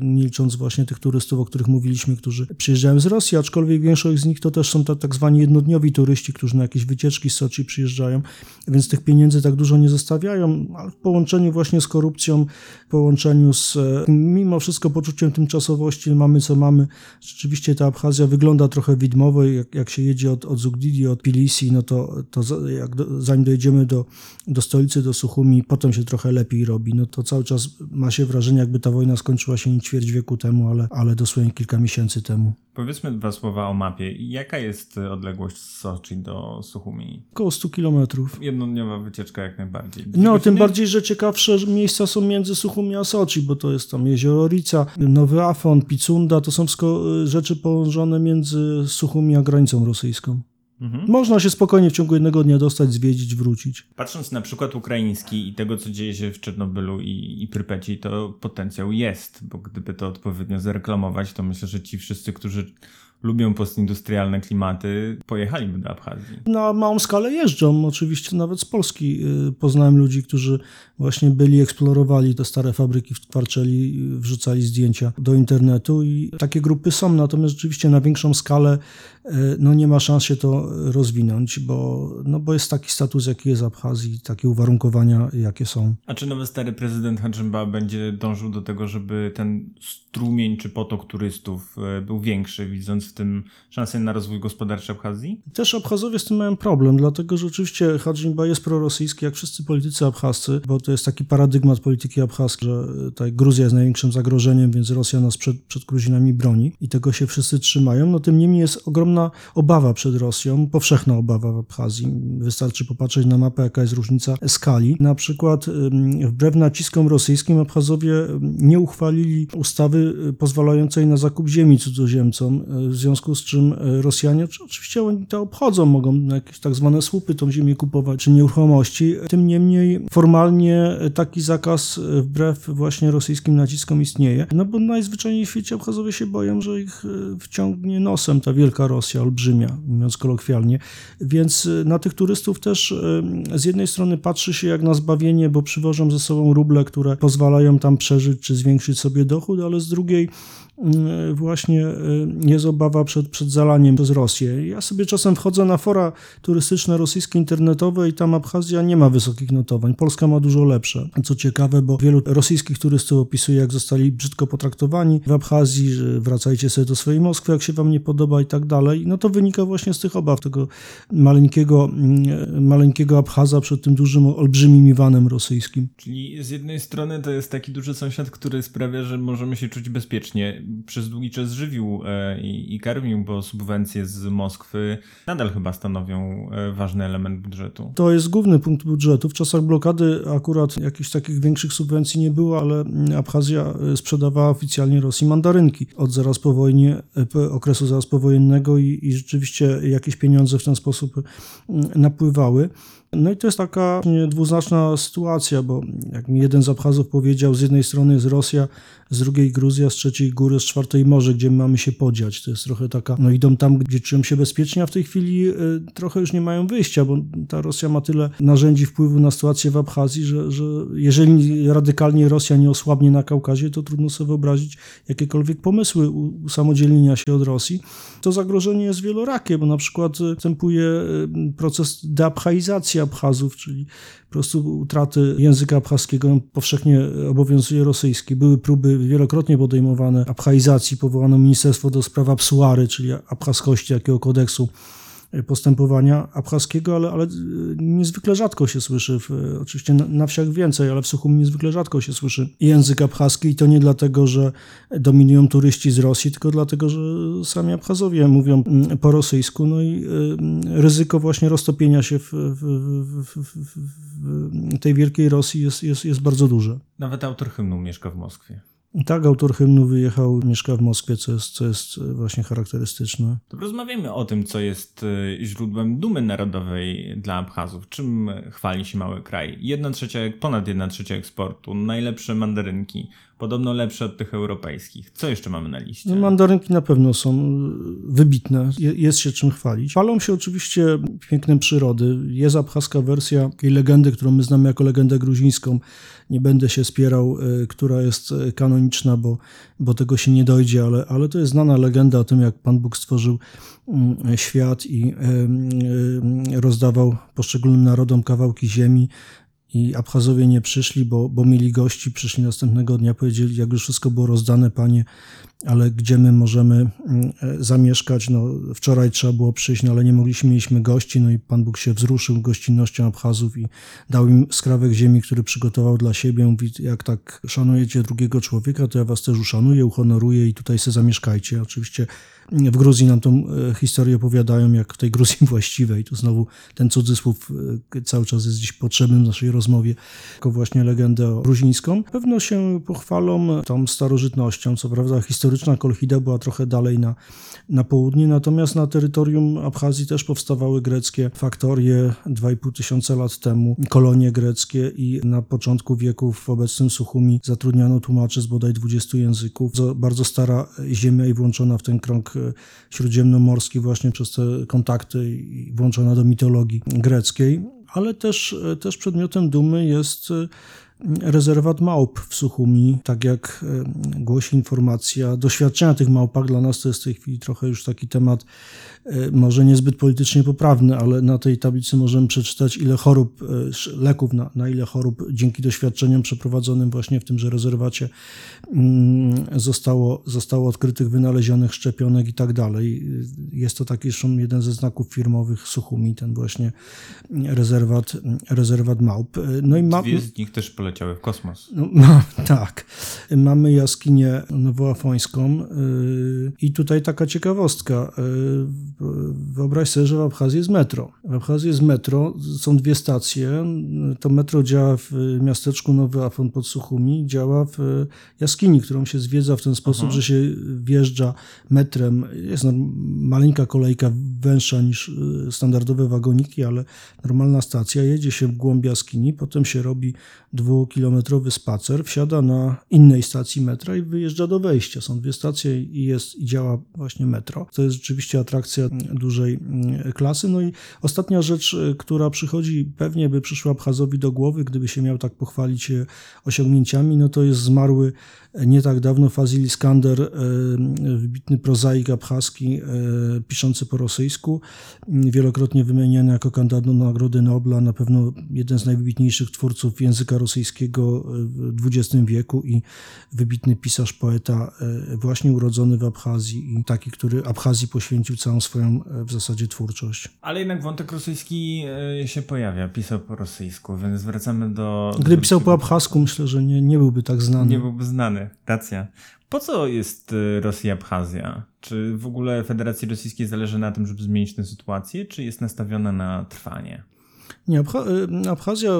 nie licząc właśnie tych turystów, o których mówiliśmy, którzy przyjeżdżają z Rosji, aczkolwiek większość z nich to też są tak, zwani jednodniowi turyści, którzy na jakieś wycieczki z Soczi przyjeżdżają, więc tych pieniędzy tak dużo nie zostawiają, ale w połączeniu właśnie z korupcją, w połączeniu z mimo wszystko poczuciem tymczasowości, mamy co mamy, rzeczywiście ta Abchazja wygląda trochę widmowo, jak, jak się jedzie od, od Zugdidi, od Pilisi, no to, to jak do, zanim dojedziemy do, do stolicy, do Suchumi, potem się trochę lepiej robi, no to cały czas ma się wrażenie, jakby ta wojna skończyła się nie ćwierć wieku temu, ale, ale dosłownie kilka miesięcy temu. Powiedzmy dwa słowa o mapie. Jaka jest odległość z Soczi do Suchumi? Około 100 kilometrów. Jednodniowa wycieczka jak najbardziej. No, tym bardziej, że ciekawsze miejsca są między Suchumi a Soczi, bo to jest tam jezioro Rica, Nowy Afon, Picunda, to są wszystko rzeczy położone między Suchumi a granicą rosyjską. Mhm. Można się spokojnie w ciągu jednego dnia dostać, zwiedzić, wrócić. Patrząc na przykład ukraiński i tego, co dzieje się w Czernobylu i, i Prypeci, to potencjał jest, bo gdyby to odpowiednio zareklamować, to myślę, że ci wszyscy, którzy lubią postindustrialne klimaty, pojechaliby do Abchazji. Na małą skalę jeżdżą, oczywiście nawet z Polski. Y, poznałem ludzi, którzy właśnie byli, eksplorowali te stare fabryki w wrzucali zdjęcia do internetu i takie grupy są, natomiast rzeczywiście na większą skalę no nie ma szans się to rozwinąć, bo, no bo jest taki status, jaki jest Abchazji, takie uwarunkowania, jakie są. A czy nowy stary prezydent Hadżymba będzie dążył do tego, żeby ten strumień czy potok turystów y, był większy, widząc w tym szansę na rozwój gospodarczy Abchazji? Też Abchazowie z tym mają problem, dlatego że oczywiście Hadżimba jest prorosyjski, jak wszyscy politycy abchazcy, bo to jest taki paradygmat polityki abchazskiej, że tutaj Gruzja jest największym zagrożeniem, więc Rosja nas przed, przed Gruzinami broni i tego się wszyscy trzymają. No tym niemniej jest ogromna obawa przed Rosją, powszechna obawa w Abchazji. Wystarczy popatrzeć na mapę, jaka jest różnica skali. Na przykład wbrew naciskom rosyjskim Abchazowie nie uchwalili ustawy y, pozwalającej na zakup ziemi cudzoziemcom, y, w związku z czym e, Rosjanie, oczywiście oni to obchodzą, mogą jakieś tak zwane słupy tą ziemię kupować, czy nieruchomości. Tym niemniej formalnie taki zakaz wbrew właśnie rosyjskim naciskom istnieje, no bo najzwyczajniej w świecie Abchazowie się boją, że ich wciągnie nosem ta wielka Rosja, olbrzymia, mówiąc kolokwialnie. Więc na tych turystów też z jednej strony patrzy się jak na zbawienie, bo przywożą ze sobą ruble, które pozwalają tam przeżyć czy zwiększyć sobie dochód, ale z drugiej Y, właśnie y, jest obawa przed, przed zalaniem przez Rosję. Ja sobie czasem wchodzę na fora turystyczne rosyjskie internetowe i tam Abchazja nie ma wysokich notowań. Polska ma dużo lepsze. Co ciekawe, bo wielu rosyjskich turystów opisuje, jak zostali brzydko potraktowani w Abchazji, że wracajcie sobie do swojej Moskwy, jak się wam nie podoba i tak dalej. No to wynika właśnie z tych obaw tego maleńkiego, mm, maleńkiego Abchaza przed tym dużym, olbrzymim Iwanem rosyjskim. Czyli z jednej strony to jest taki duży sąsiad, który sprawia, że możemy się czuć bezpiecznie przez długi czas żywił e, i, karmił, bo subwencje z Moskwy nadal chyba stanowią e, ważny element budżetu. To jest główny punkt budżetu. W czasach blokady akurat jakichś takich większych subwencji nie było, ale Abchazja e, sprzedawała oficjalnie Rosji mandarynki od zaraz po wojnie, okresu zaraz powojennego i, i rzeczywiście jakieś pieniądze w ten sposób napływały. No i to jest taka dwuznaczna sytuacja, bo jak mi jeden z Abchazów powiedział, z jednej strony jest Rosja, z drugiej Gruzja, z trzeciej góry, z czwartej morze, gdzie mamy się podziać. To jest trochę taka, no idą tam, gdzie czują się bezpiecznie, a w tej chwili y, trochę już nie mają wyjścia, bo ta Rosja ma tyle narzędzi wpływu na sytuację w Abchazji, że, że jeżeli radykalnie Rosja nie osłabnie na Kaukazie, to trudno sobie wyobrazić jakiekolwiek pomysły usamodzielnienia się od Rosji. To zagrożenie jest wielorakie, bo na przykład występuje y, proces deabchaizacji Abchazów, czyli po prostu utraty języka abchaskiego powszechnie obowiązuje rosyjski. Były próby wielokrotnie podejmowane abchaizacji, powołano Ministerstwo do Spraw Absuary, czyli abchaskości, jakiego kodeksu postępowania abchaskiego, ale, ale niezwykle rzadko się słyszy, w, oczywiście na, na wsiach więcej, ale w Suchumi niezwykle rzadko się słyszy język abchaski i to nie dlatego, że dominują turyści z Rosji, tylko dlatego, że sami Abchazowie mówią mm, po rosyjsku, no i ryzyko właśnie roztopienia się w, w, w tej wielkiej Rosji jest, jest, jest bardzo duże. Nawet autor hymnu mieszka w Moskwie. Tak, autor hymnu wyjechał, mieszka w Moskwie, co jest, co jest właśnie charakterystyczne. To rozmawiamy o tym, co jest e, źródłem dumy narodowej dla Abchazów. Czym chwali się mały kraj? Jedna trzecia, ponad jedna trzecia eksportu, najlepsze mandarynki, podobno lepsze od tych europejskich. Co jeszcze mamy na liście? No, mandarynki na pewno są wybitne, jest się czym chwalić. Palą się oczywiście piękne przyrody. Jest abchaska wersja tej legendy, którą my znamy jako legendę gruzińską. Nie będę się spierał, y, która jest y, kanoniczna, bo, bo tego się nie dojdzie, ale, ale to jest znana legenda o tym, jak Pan Bóg stworzył mm, świat i rozdawał poszczególnym narodom kawałki ziemi i Abchazowie nie przyszli, bo, bo mieli gości, przyszli następnego dnia, powiedzieli, jak już wszystko było rozdane, panie, ale gdzie my możemy mm, e, zamieszkać? No, wczoraj trzeba było przyjść, no, ale nie mogliśmy, mieliśmy gości, no i Pan Bóg się wzruszył gościnnością Abchazów i dał im skrawek ziemi, który przygotował dla siebie. Mówi, jak tak szanujecie drugiego człowieka, to ja was też uszanuję, uhonoruję i tutaj se zamieszkajcie. Oczywiście w Gruzji nam tą e, historię opowiadają, jak w tej Gruzji właściwej. Tu znowu ten cudzysłów e, cały czas jest dziś potrzebny w naszej rozmowie, jako właśnie legendę gruzińską. Pewno się pochwalą tą starożytnością, co prawda historyczna Kolchida była trochę dalej na, na południe, natomiast na terytorium Abchazji też powstawały greckie faktorie 2,5 tysiąca lat temu, kolonie greckie i na początku wieków w obecnym Suchumi zatrudniano tłumaczy z bodaj 20 języków. Bardzo stara ziemia i włączona w ten krąg śródziemnomorski właśnie przez te kontakty i włączona do mitologii greckiej, ale też, też przedmiotem dumy jest rezerwat małp w Suchumi, tak jak głosi informacja. Doświadczenia tych małpach dla nas to jest w tej chwili trochę już taki temat może niezbyt politycznie poprawny, ale na tej tablicy możemy przeczytać, ile chorób, e, leków na, na ile chorób dzięki doświadczeniom przeprowadzonym właśnie w tymże rezerwacie mm, zostało, zostało odkrytych, wynalezionych szczepionek i tak dalej. Jest to taki zresztą jeden ze znaków firmowych Suchumi, ten właśnie rezerwat, rezerwat małp. E, no i ma... Dwie z nich też poleciały w kosmos. No, no, tak. Mamy jaskinię nowoafońską i tutaj taka ciekawostka wyobraź sobie, że w Abchazji jest metro. W Abchazji jest metro, są dwie stacje. To metro działa w miasteczku Nowy Afon pod Suchumi, działa w jaskini, którą się zwiedza w ten sposób, Aha. że się wjeżdża metrem. Jest maleńka kolejka, węższa niż y, standardowe wagoniki, ale normalna stacja. Jedzie się w głąb jaskini, potem się robi dwukilometrowy spacer, wsiada na innej stacji metra i wyjeżdża do wejścia. Są dwie stacje i jest i działa właśnie metro. To jest rzeczywiście atrakcja dużej mm, klasy. No i ostatnia rzecz, y, która przychodzi, pewnie by przyszła Abchazowi do głowy, gdyby się miał tak pochwalić osiągnięciami, no to jest zmarły nie tak dawno Fazil Iskander, e, wybitny prozaik abchaski, e, piszący po rosyjsku, wielokrotnie wymieniany jako kandydat do Nagrody Nobla, na pewno jeden z najwybitniejszych twórców języka rosyjskiego w XX wieku i wybitny pisarz, poeta, e, właśnie urodzony w Abchazji i taki, który Abchazji poświęcił całą swoją w zasadzie twórczość. Ale jednak wątek rosyjski się pojawia, pisał po rosyjsku, więc wracamy do... Gdyby pisał po abchazku, myślę, że nie, nie byłby tak znany. Nie byłby znany racja. Po co jest y, Rosja-Abchazja? Czy w ogóle Federacji Rosyjskiej zależy na tym, żeby zmienić tę sytuację, czy jest nastawiona na trwanie? Nie, y, Abchazja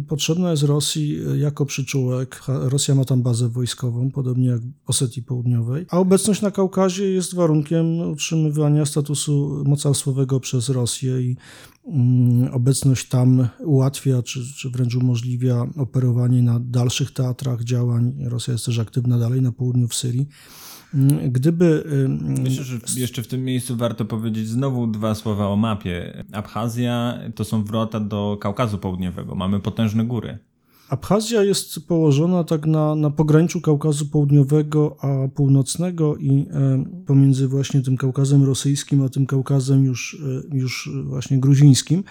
y, potrzebna jest Rosji jako przyczółek. Rosja ma tam bazę wojskową, podobnie jak w Osetii Południowej, a obecność na Kaukazie jest warunkiem utrzymywania statusu mocarstwowego przez Rosję i Mm, obecność tam ułatwia, czy, czy wręcz umożliwia operowanie na dalszych teatrach działań. Rosja jest też aktywna dalej na południu w Syrii. Gdyby. Myślę, że jeszcze w tym miejscu warto powiedzieć znowu dwa słowa o mapie. Abchazja to są wrota do Kaukazu Południowego. Mamy potężne góry. Abchazja jest położona tak na, na pograniczu Kaukazu Południowego a Północnego i e, pomiędzy właśnie tym Kaukazem rosyjskim a tym Kaukazem już, e, już właśnie gruzińskim.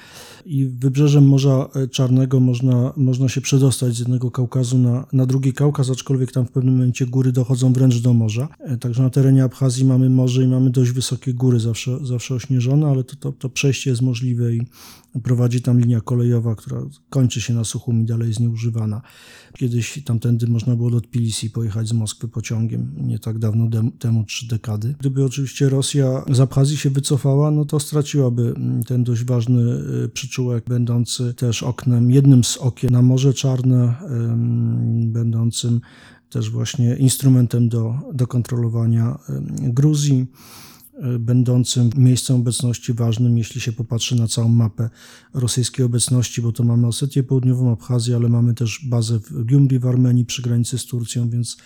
I wybrzeżem Morza Czarnego można, można się przedostać z jednego Kaukazu na, na drugi Kaukaz, aczkolwiek tam w pewnym momencie góry dochodzą wręcz do morza. E, także na terenie Abchazji mamy morze i mamy dość wysokie góry, zawsze, zawsze ośnieżone, ale to, to, to przejście jest możliwe i prowadzi tam linia kolejowa, która kończy się na Suchum i dalej jest nieużywana. Kiedyś tamtędy można było do Tbilisi pojechać z Moskwy pociągiem, nie tak dawno temu, trzy dekady. Gdyby oczywiście Rosja z Abchazji się wycofała, no to straciłaby mm, ten dość ważny y, przyczółek, będący też oknem, jednym z okien na Morze Czarne, będącym też właśnie instrumentem do, do kontrolowania Gruzji. Będącym miejscem obecności ważnym, jeśli się popatrzy na całą mapę rosyjskiej obecności, bo to mamy Osetię Południową, Abchazję, ale mamy też bazę w Gyumri w Armenii przy granicy z Turcją, więc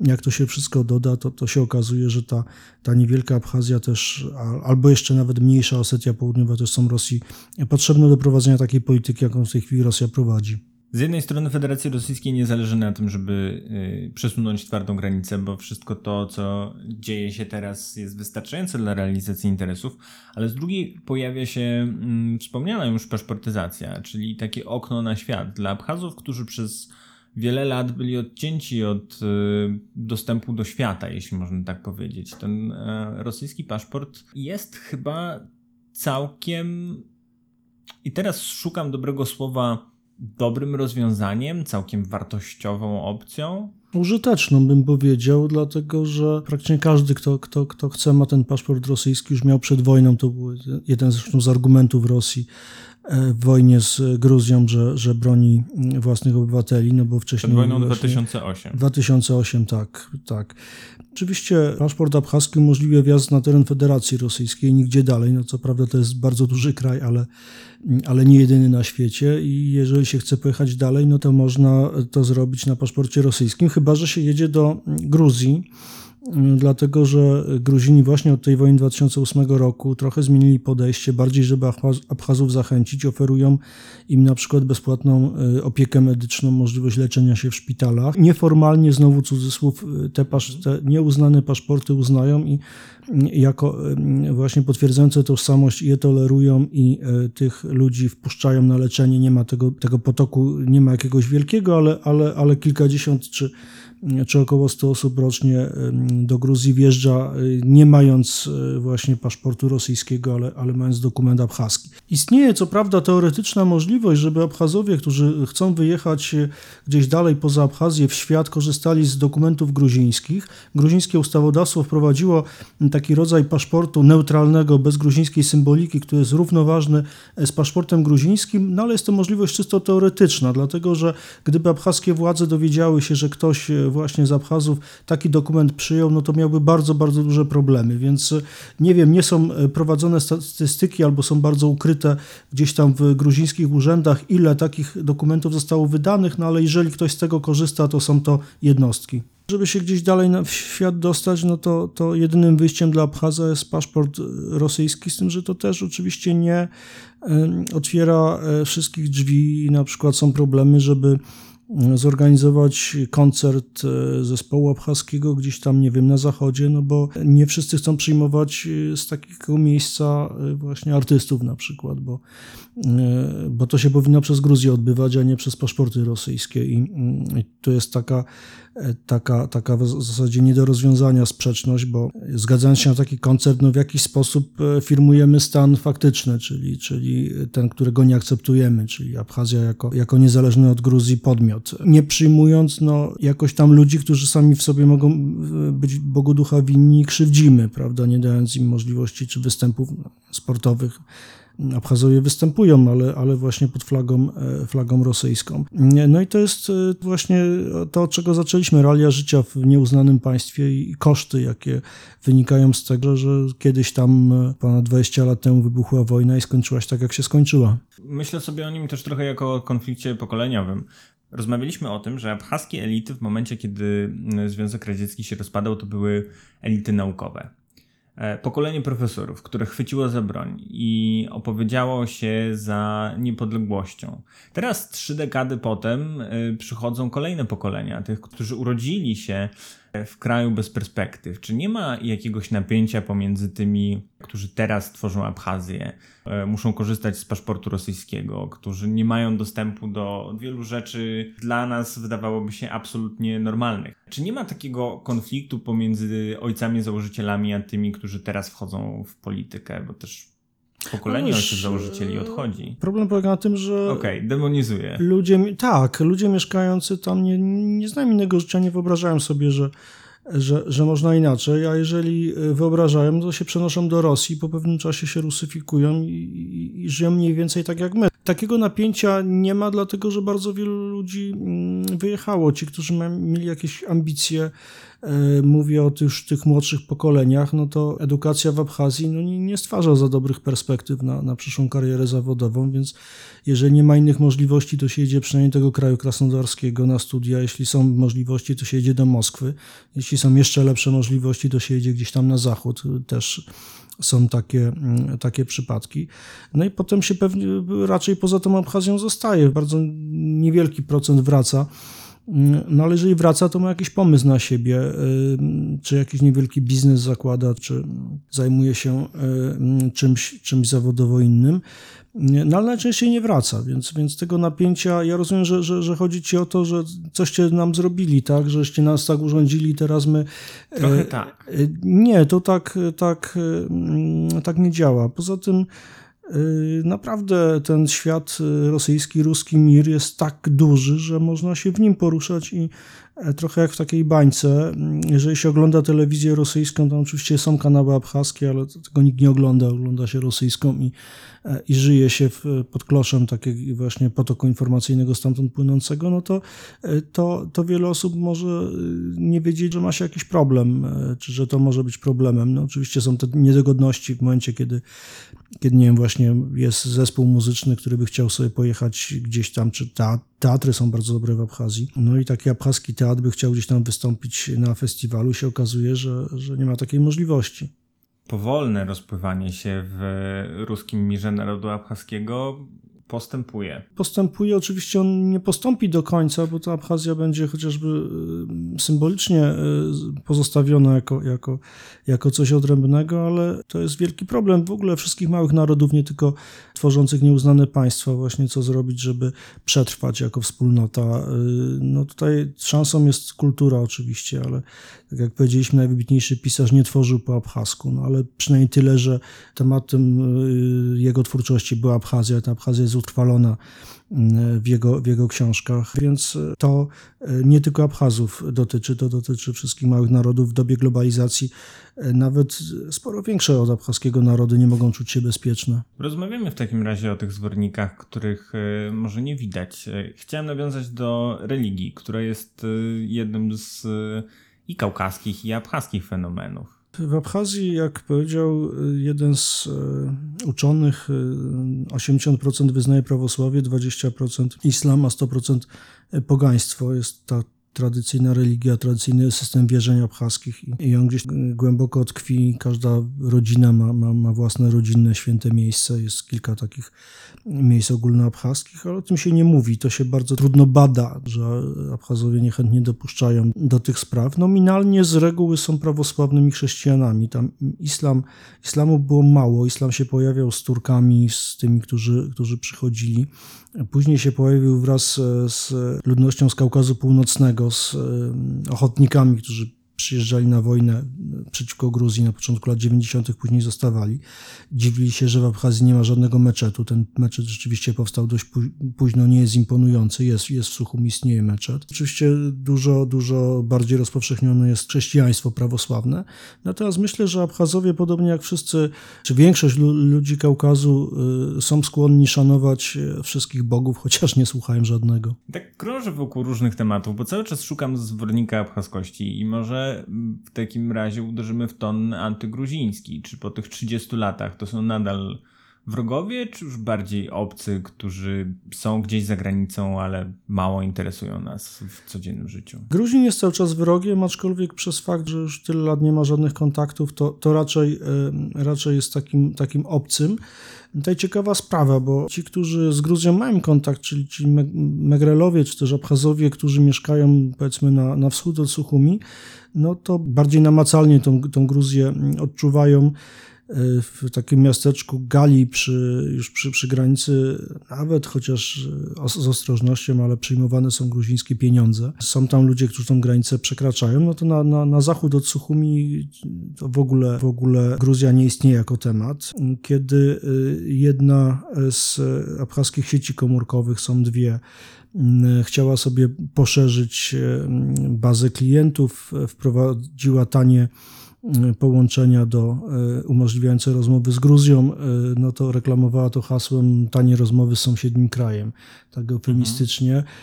jak to się wszystko doda, to, to się okazuje, że ta, ta niewielka Abchazja też, albo jeszcze nawet mniejsza Osetia Południowa też są Rosji potrzebne do prowadzenia takiej polityki, jaką w tej chwili Rosja prowadzi. Z jednej strony Federacji Rosyjskiej nie zależy na tym, żeby y, przesunąć twardą granicę, bo wszystko to, co dzieje się teraz, jest wystarczające dla realizacji interesów, ale z drugiej pojawia się mm, wspomniana już paszportyzacja, czyli takie okno na świat dla Abchazów, którzy przez wiele lat byli odcięci od y, dostępu do świata, jeśli można tak powiedzieć. Ten e, rosyjski paszport jest chyba całkiem. I teraz szukam dobrego słowa dobrym rozwiązaniem, całkiem wartościową opcją? Użyteczną bym powiedział, dlatego że praktycznie każdy, kto, kto, kto chce, ma ten paszport rosyjski, już miał przed wojną, to był jeden zresztą z argumentów Rosji w wojnie z Gruzją, że, że broni własnych obywateli, no bo wcześniej... Przed wojną 2008. 2008, tak, tak. Oczywiście paszport abchaski umożliwia wjazd na teren Federacji Rosyjskiej, nigdzie dalej. No co prawda to jest bardzo duży kraj, ale, ale nie jedyny na świecie i jeżeli się chce pojechać dalej, no to można to zrobić na paszporcie rosyjskim, chyba że się jedzie do Gruzji dlatego że Gruzini właśnie od tej wojny 2008 roku trochę zmienili podejście, bardziej żeby Abchazów zachęcić, oferują im na przykład bezpłatną e, opiekę medyczną, możliwość leczenia się w szpitalach. Nieformalnie, znowu cudzysłów, e, te, pasz, te nieuznane paszporty uznają i jako właśnie potwierdzające tożsamość je tolerują i tych ludzi wpuszczają na leczenie. Nie ma tego, tego potoku, nie ma jakiegoś wielkiego, ale, ale, ale kilkadziesiąt czy czy około 100 osób rocznie do Gruzji wjeżdża, y, nie mając y, właśnie paszportu rosyjskiego, ale, ale mając dokument abchaski. Istnieje co prawda teoretyczna możliwość, żeby Abchazowie, którzy chcą wyjechać y, gdzieś dalej poza Abchazję w świat, korzystali z dokumentów gruzińskich. Gruzińskie ustawodawstwo wprowadziło taki rodzaj paszportu neutralnego, bez gruzińskiej symboliki, który jest równoważny e, z paszportem gruzińskim, no ale jest to możliwość czysto teoretyczna, dlatego że gdyby abchazkie władze dowiedziały się, że ktoś właśnie z Abchazów taki dokument przyjął, no to miałby bardzo, bardzo duże problemy, więc e, nie wiem, nie są e, prowadzone statystyki albo są bardzo ukryte gdzieś tam w gruzińskich urzędach, ile takich dokumentów zostało wydanych, no ale jeżeli ktoś z tego korzysta, to są to jednostki. Żeby się gdzieś dalej w świat dostać, no to, to jedynym wyjściem dla Abchaza jest paszport e, rosyjski, z tym, że to też oczywiście nie otwiera wszystkich drzwi. Na przykład są problemy, żeby zorganizować koncert e, zespołu abchaskiego gdzieś tam, nie wiem, na zachodzie, no bo nie wszyscy chcą przyjmować e, z takiego miejsca e, właśnie artystów na przykład, bo, bo to się powinno przez Gruzję odbywać, a nie przez paszporty rosyjskie i, i to jest taka taka, taka w zasadzie nie do rozwiązania sprzeczność, bo zgadzając się na taki koncert, no w jakiś sposób e, firmujemy stan faktyczny, czyli, czyli ten, którego nie akceptujemy, czyli Abchazja jako, jako niezależny od Gruzji podmiot. Nie przyjmując no, jakoś tam ludzi, którzy sami w sobie mogą e, być Bogu ducha winni, krzywdzimy, prawda, nie dając im możliwości czy występów sportowych Abchazowie występują, ale, ale właśnie pod flagą, e, flagą rosyjską. No i to jest e, właśnie to, od czego zaczęliśmy, realia życia w nieuznanym państwie i koszty, jakie wynikają z tego, że kiedyś tam e, ponad 20 lat temu wybuchła wojna i skończyła się tak, jak się skończyła. Myślę sobie o nim też trochę jako o konflikcie pokoleniowym. Rozmawialiśmy o tym, że abchaskie elity w momencie, kiedy Związek Radziecki się rozpadał, to były elity naukowe. E, pokolenie profesorów, które chwyciło za broń i opowiedziało się za niepodległością. Teraz, trzy dekady potem, e, przychodzą kolejne pokolenia, tych, którzy urodzili się w kraju bez perspektyw. Czy nie ma jakiegoś napięcia pomiędzy tymi, którzy teraz tworzą Abchazję, e, muszą korzystać z paszportu rosyjskiego, którzy nie mają dostępu do wielu rzeczy dla nas wydawałoby się absolutnie normalnych? Czy nie ma takiego konfliktu pomiędzy ojcami założycielami, a tymi, którzy teraz wchodzą w politykę, bo też Pokolenie no założycieli odchodzi. Problem polega na tym, że. Okej, okay, demonizuje. Ludzie, tak, ludzie mieszkający tam nie, nie znają innego życia, nie wyobrażają sobie, że, że, że można inaczej, a jeżeli wyobrażają, to się przenoszą do Rosji, po pewnym czasie się rusyfikują i, i, i żyją mniej więcej tak jak my. Takiego napięcia nie ma, dlatego że bardzo wielu ludzi mm, wyjechało. Ci, którzy mieli jakieś ambicje, e, mówię o tych, tych młodszych pokoleniach, no to edukacja w Abchazji no nie, nie stwarza za dobrych perspektyw na, na przyszłą karierę zawodową, więc jeżeli nie ma innych możliwości, to się jedzie przynajmniej tego kraju krasnodarskiego na studia. Jeśli są możliwości, to się jedzie do Moskwy. Jeśli są jeszcze lepsze możliwości, to się jedzie gdzieś tam na zachód też są takie, mm, takie przypadki. No i potem się pewnie raczej poza tą Abchazją zostaje. Bardzo niewielki procent wraca. Mm, no ale jeżeli wraca, to ma jakiś pomysł na siebie, y, czy jakiś niewielki biznes zakłada, czy zajmuje się y, czymś, czymś zawodowo innym. No ale najczęściej nie wraca, więc, więc tego napięcia, ja rozumiem, że, że, że chodzi ci o to, że coście nam zrobili, tak, żeście nas tak urządzili, teraz my... Trochę e, tak. Nie, to tak, tak, e, tak nie działa. Poza tym naprawdę ten świat rosyjski, ruski mir jest tak duży, że można się w nim poruszać i trochę jak w takiej bańce. Jeżeli się ogląda telewizję rosyjską, to oczywiście są kanały abchaskie, ale tego nikt nie ogląda, ogląda się rosyjską i i żyje się w, pod kloszem takiego właśnie potoku informacyjnego stamtąd płynącego, no to, to, to wiele osób może nie wiedzieć, że ma się jakiś problem, czy że to może być problemem. No oczywiście są te niedogodności w momencie, kiedy, kiedy nie wiem, właśnie jest zespół muzyczny, który by chciał sobie pojechać gdzieś tam, czy teatry są bardzo dobre w Abchazji. No i taki abchaski teatr by chciał gdzieś tam wystąpić na festiwalu, się okazuje, że, że nie ma takiej możliwości powolne rozpływanie się w ruskim mirze narodu abchaskiego postępuje. Postępuje, oczywiście on nie postąpi do końca, bo ta Abchazja będzie chociażby y, symbolicznie y, pozostawiona jako, jako, jako coś odrębnego, ale to jest wielki problem w ogóle wszystkich małych narodów, nie tylko tworzących nieuznane państwa, właśnie co zrobić, żeby przetrwać jako wspólnota. Y, no tutaj szansą jest kultura oczywiście, ale tak jak powiedzieliśmy, najwybitniejszy pisarz nie tworzył po abchasku, no ale przynajmniej tyle, że tematem jego twórczości była Abchazja, ta Abchazja jest utrwalona w jego, w jego książkach, więc to e, nie tylko Abchazów dotyczy, to dotyczy wszystkich małych narodów w dobie globalizacji. E, nawet sporo większe od abchaskiego narody nie mogą czuć się bezpieczne. Rozmawiamy w takim razie o tych zwornikach, których e, może nie widać. Chciałem nawiązać do religii, która jest jednym z i kaukaskich, i abchaskich fenomenów. W Abchazji, jak powiedział jeden z e, uczonych, 80% e, wyznaje prawosławie, 20% islam, a 100% pogaństwo. Jest ta tradycyjna religia, tradycyjny system wierzeń abchaskich i on gdzieś głęboko tkwi. Każda rodzina ma, ma, ma własne rodzinne, święte miejsce. Jest kilka takich miejsc ogólnoabchaskich, ale o tym się nie mówi. To się bardzo trudno bada, że Abchazowie niechętnie dopuszczają do tych spraw. Nominalnie z reguły są prawosławnymi chrześcijanami. Tam islam, islamu było mało. Islam się pojawiał z Turkami, z tymi, którzy, którzy przychodzili. Później się pojawił wraz z ludnością z Kaukazu Północnego, z ochotnikami, którzy przyjeżdżali na wojnę przeciwko Gruzji na początku lat 90., później zostawali. Dziwili się, że w Abchazji nie ma żadnego meczetu. Ten meczet rzeczywiście powstał dość późno, nie jest imponujący. Jest, jest w Suchum, istnieje meczet. Oczywiście dużo, dużo bardziej rozpowszechnione jest chrześcijaństwo prawosławne. Natomiast myślę, że Abchazowie, podobnie jak wszyscy, czy większość ludzi Kaukazu, y, są skłonni szanować y, wszystkich bogów, chociaż nie słuchają żadnego. Tak krążę wokół różnych tematów, bo cały czas szukam zwornika abchaskości i może w takim razie uderzymy w ton antygruziński. Czy po tych 30 latach to są nadal wrogowie, czy już bardziej obcy, którzy są gdzieś za granicą, ale mało interesują nas w codziennym życiu? Gruzin jest cały czas wrogiem, aczkolwiek przez fakt, że już tyle lat nie ma żadnych kontaktów, to, to raczej, raczej jest takim, takim obcym. Tutaj ciekawa sprawa, bo ci, którzy z Gruzją mają kontakt, czyli ci Megrelowie czy też Abchazowie, którzy mieszkają powiedzmy na, na wschód od Suchumi, no to bardziej namacalnie tą, tą Gruzję odczuwają w takim miasteczku Gali, przy, już przy, przy granicy, nawet chociaż z ostrożnością, ale przyjmowane są gruzińskie pieniądze. Są tam ludzie, którzy tą granicę przekraczają, no to na, na, na zachód od Suchumi to w ogóle, w ogóle Gruzja nie istnieje jako temat. Kiedy y, jedna z abchaskich sieci komórkowych, są dwie, y, chciała sobie poszerzyć y, bazę klientów, wprowadziła tanie Y, połączenia do y, umożliwiające rozmowy z Gruzją, y, no to reklamowała to hasłem tanie rozmowy z sąsiednim krajem, tak eufemistycznie, mhm.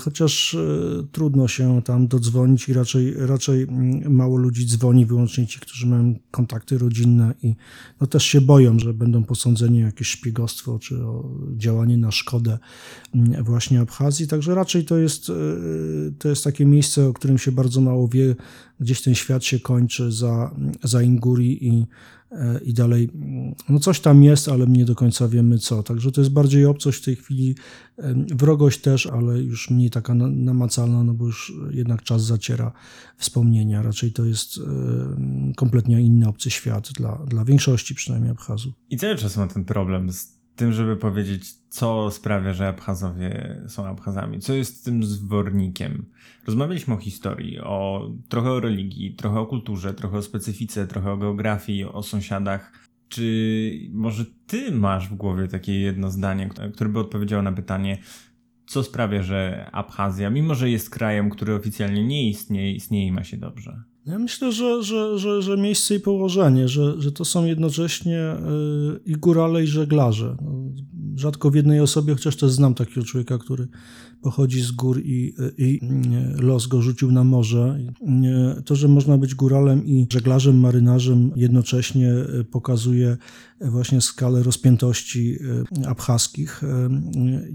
Chociaż trudno się tam dodzwonić i raczej, raczej mm, mało ludzi dzwoni, wyłącznie ci, którzy mają kontakty rodzinne i no też się boją, że będą posądzeni o jakieś szpiegostwo czy o działanie na szkodę mm, właśnie Abchazji, także raczej to jest, to jest takie miejsce, o którym się bardzo mało wie, gdzieś ten świat się kończy za, za Inguri i, e, i dalej. No coś tam jest, ale nie do końca wiemy co. Także to jest bardziej obcość w tej chwili, wrogość też, ale już mniej taka namacalna, no bo już jednak czas zaciera wspomnienia. Raczej to jest kompletnie inny obcy świat dla, dla większości przynajmniej Abchazów. I cały czas ma ten problem z tym, żeby powiedzieć, co sprawia, że Abchazowie są Abchazami, co jest tym zwornikiem. Rozmawialiśmy o historii, o trochę o religii, trochę o kulturze, trochę o specyfice, trochę o geografii, o sąsiadach. Czy może ty masz w głowie takie jedno zdanie, które by odpowiedziało na pytanie, co sprawia, że Abchazja, mimo że jest krajem, który oficjalnie nie istnieje, istnieje i ma się dobrze? Ja myślę, że, że, że, że miejsce i położenie, że, że to są jednocześnie y, i górale, i żeglarze. No, rzadko w jednej osobie, chociaż też znam takiego człowieka, który pochodzi z gór i, i los go rzucił na morze. To, że można być góralem i żeglarzem, marynarzem jednocześnie pokazuje właśnie skalę rozpiętości e, abchaskich. E,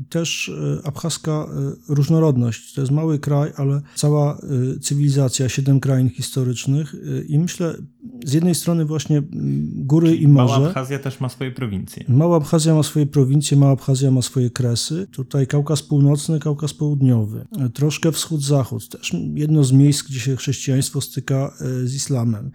też abchaska różnorodność. To jest mały kraj, ale cała cywilizacja, siedem krain historycznych i myślę, z jednej strony właśnie góry Czyli i morze. Mała Abchazja też ma swoje prowincje. Mała Abchazja ma swoje prowincje, Mała Abchazja ma swoje kresy. Tutaj Kaukaz Północny, Kaukaz Południowy, troszkę wschód-zachód. Też jedno z miejsc, gdzie się chrześcijaństwo styka e, z islamem.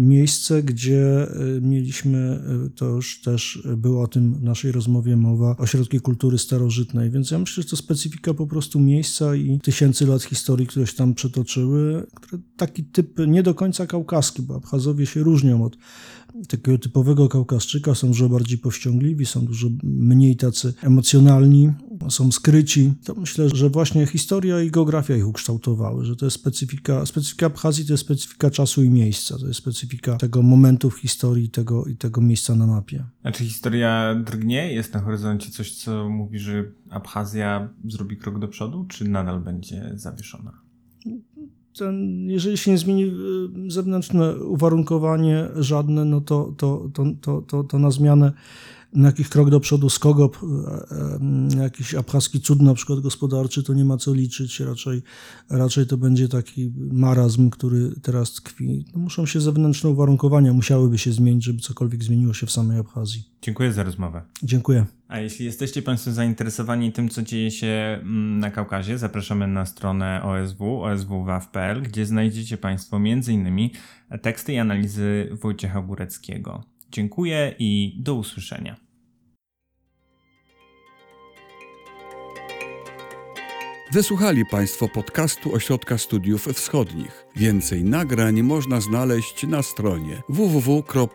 Miejsce, gdzie e, mieliśmy, e, to już też było o tym w naszej rozmowie mowa, ośrodki kultury starożytnej, więc ja myślę, że to specyfika po prostu miejsca i tysięcy lat historii, które się tam przetoczyły, które taki typ nie do końca kaukaski, bo Abchazowie się różnią od takiego typowego Kaukaszczyka, są dużo bardziej powściągliwi, są dużo mniej tacy emocjonalni, są skryci. To myślę, że właśnie historia i geografia ich ukształtowały, że to jest specyfika, specyfika Abchazji to jest specyfika czasu i miejsca, to jest specyfika tego momentu w historii tego, i tego miejsca na mapie. A czy historia drgnie? Jest na horyzoncie coś, co mówi, że Abchazja zrobi krok do przodu, czy nadal będzie zawieszona? Ten, jeżeli się nie zmieni y, zewnętrzne uwarunkowanie żadne, no to, to, to, to, to, to na zmianę jakiś krok do przodu Skogop, e, e, jakiś abchaski cud na przykład gospodarczy, to nie ma co liczyć. Raczej, raczej to będzie taki marazm, który teraz tkwi. No muszą się zewnętrzne uwarunkowania, musiałyby się zmienić, żeby cokolwiek zmieniło się w samej Abchazji. Dziękuję za rozmowę. Dziękuję. A jeśli jesteście Państwo zainteresowani tym, co dzieje się mm, na Kaukazie, zapraszamy na stronę OSW, oswwaw.pl, gdzie znajdziecie Państwo m.in. teksty i analizy Wojciecha Góreckiego. Dziękuję i do usłyszenia. Wysłuchali Państwo podcastu Ośrodka Studiów Wschodnich. Więcej nagrań można znaleźć na stronie www.osw.waw.pl.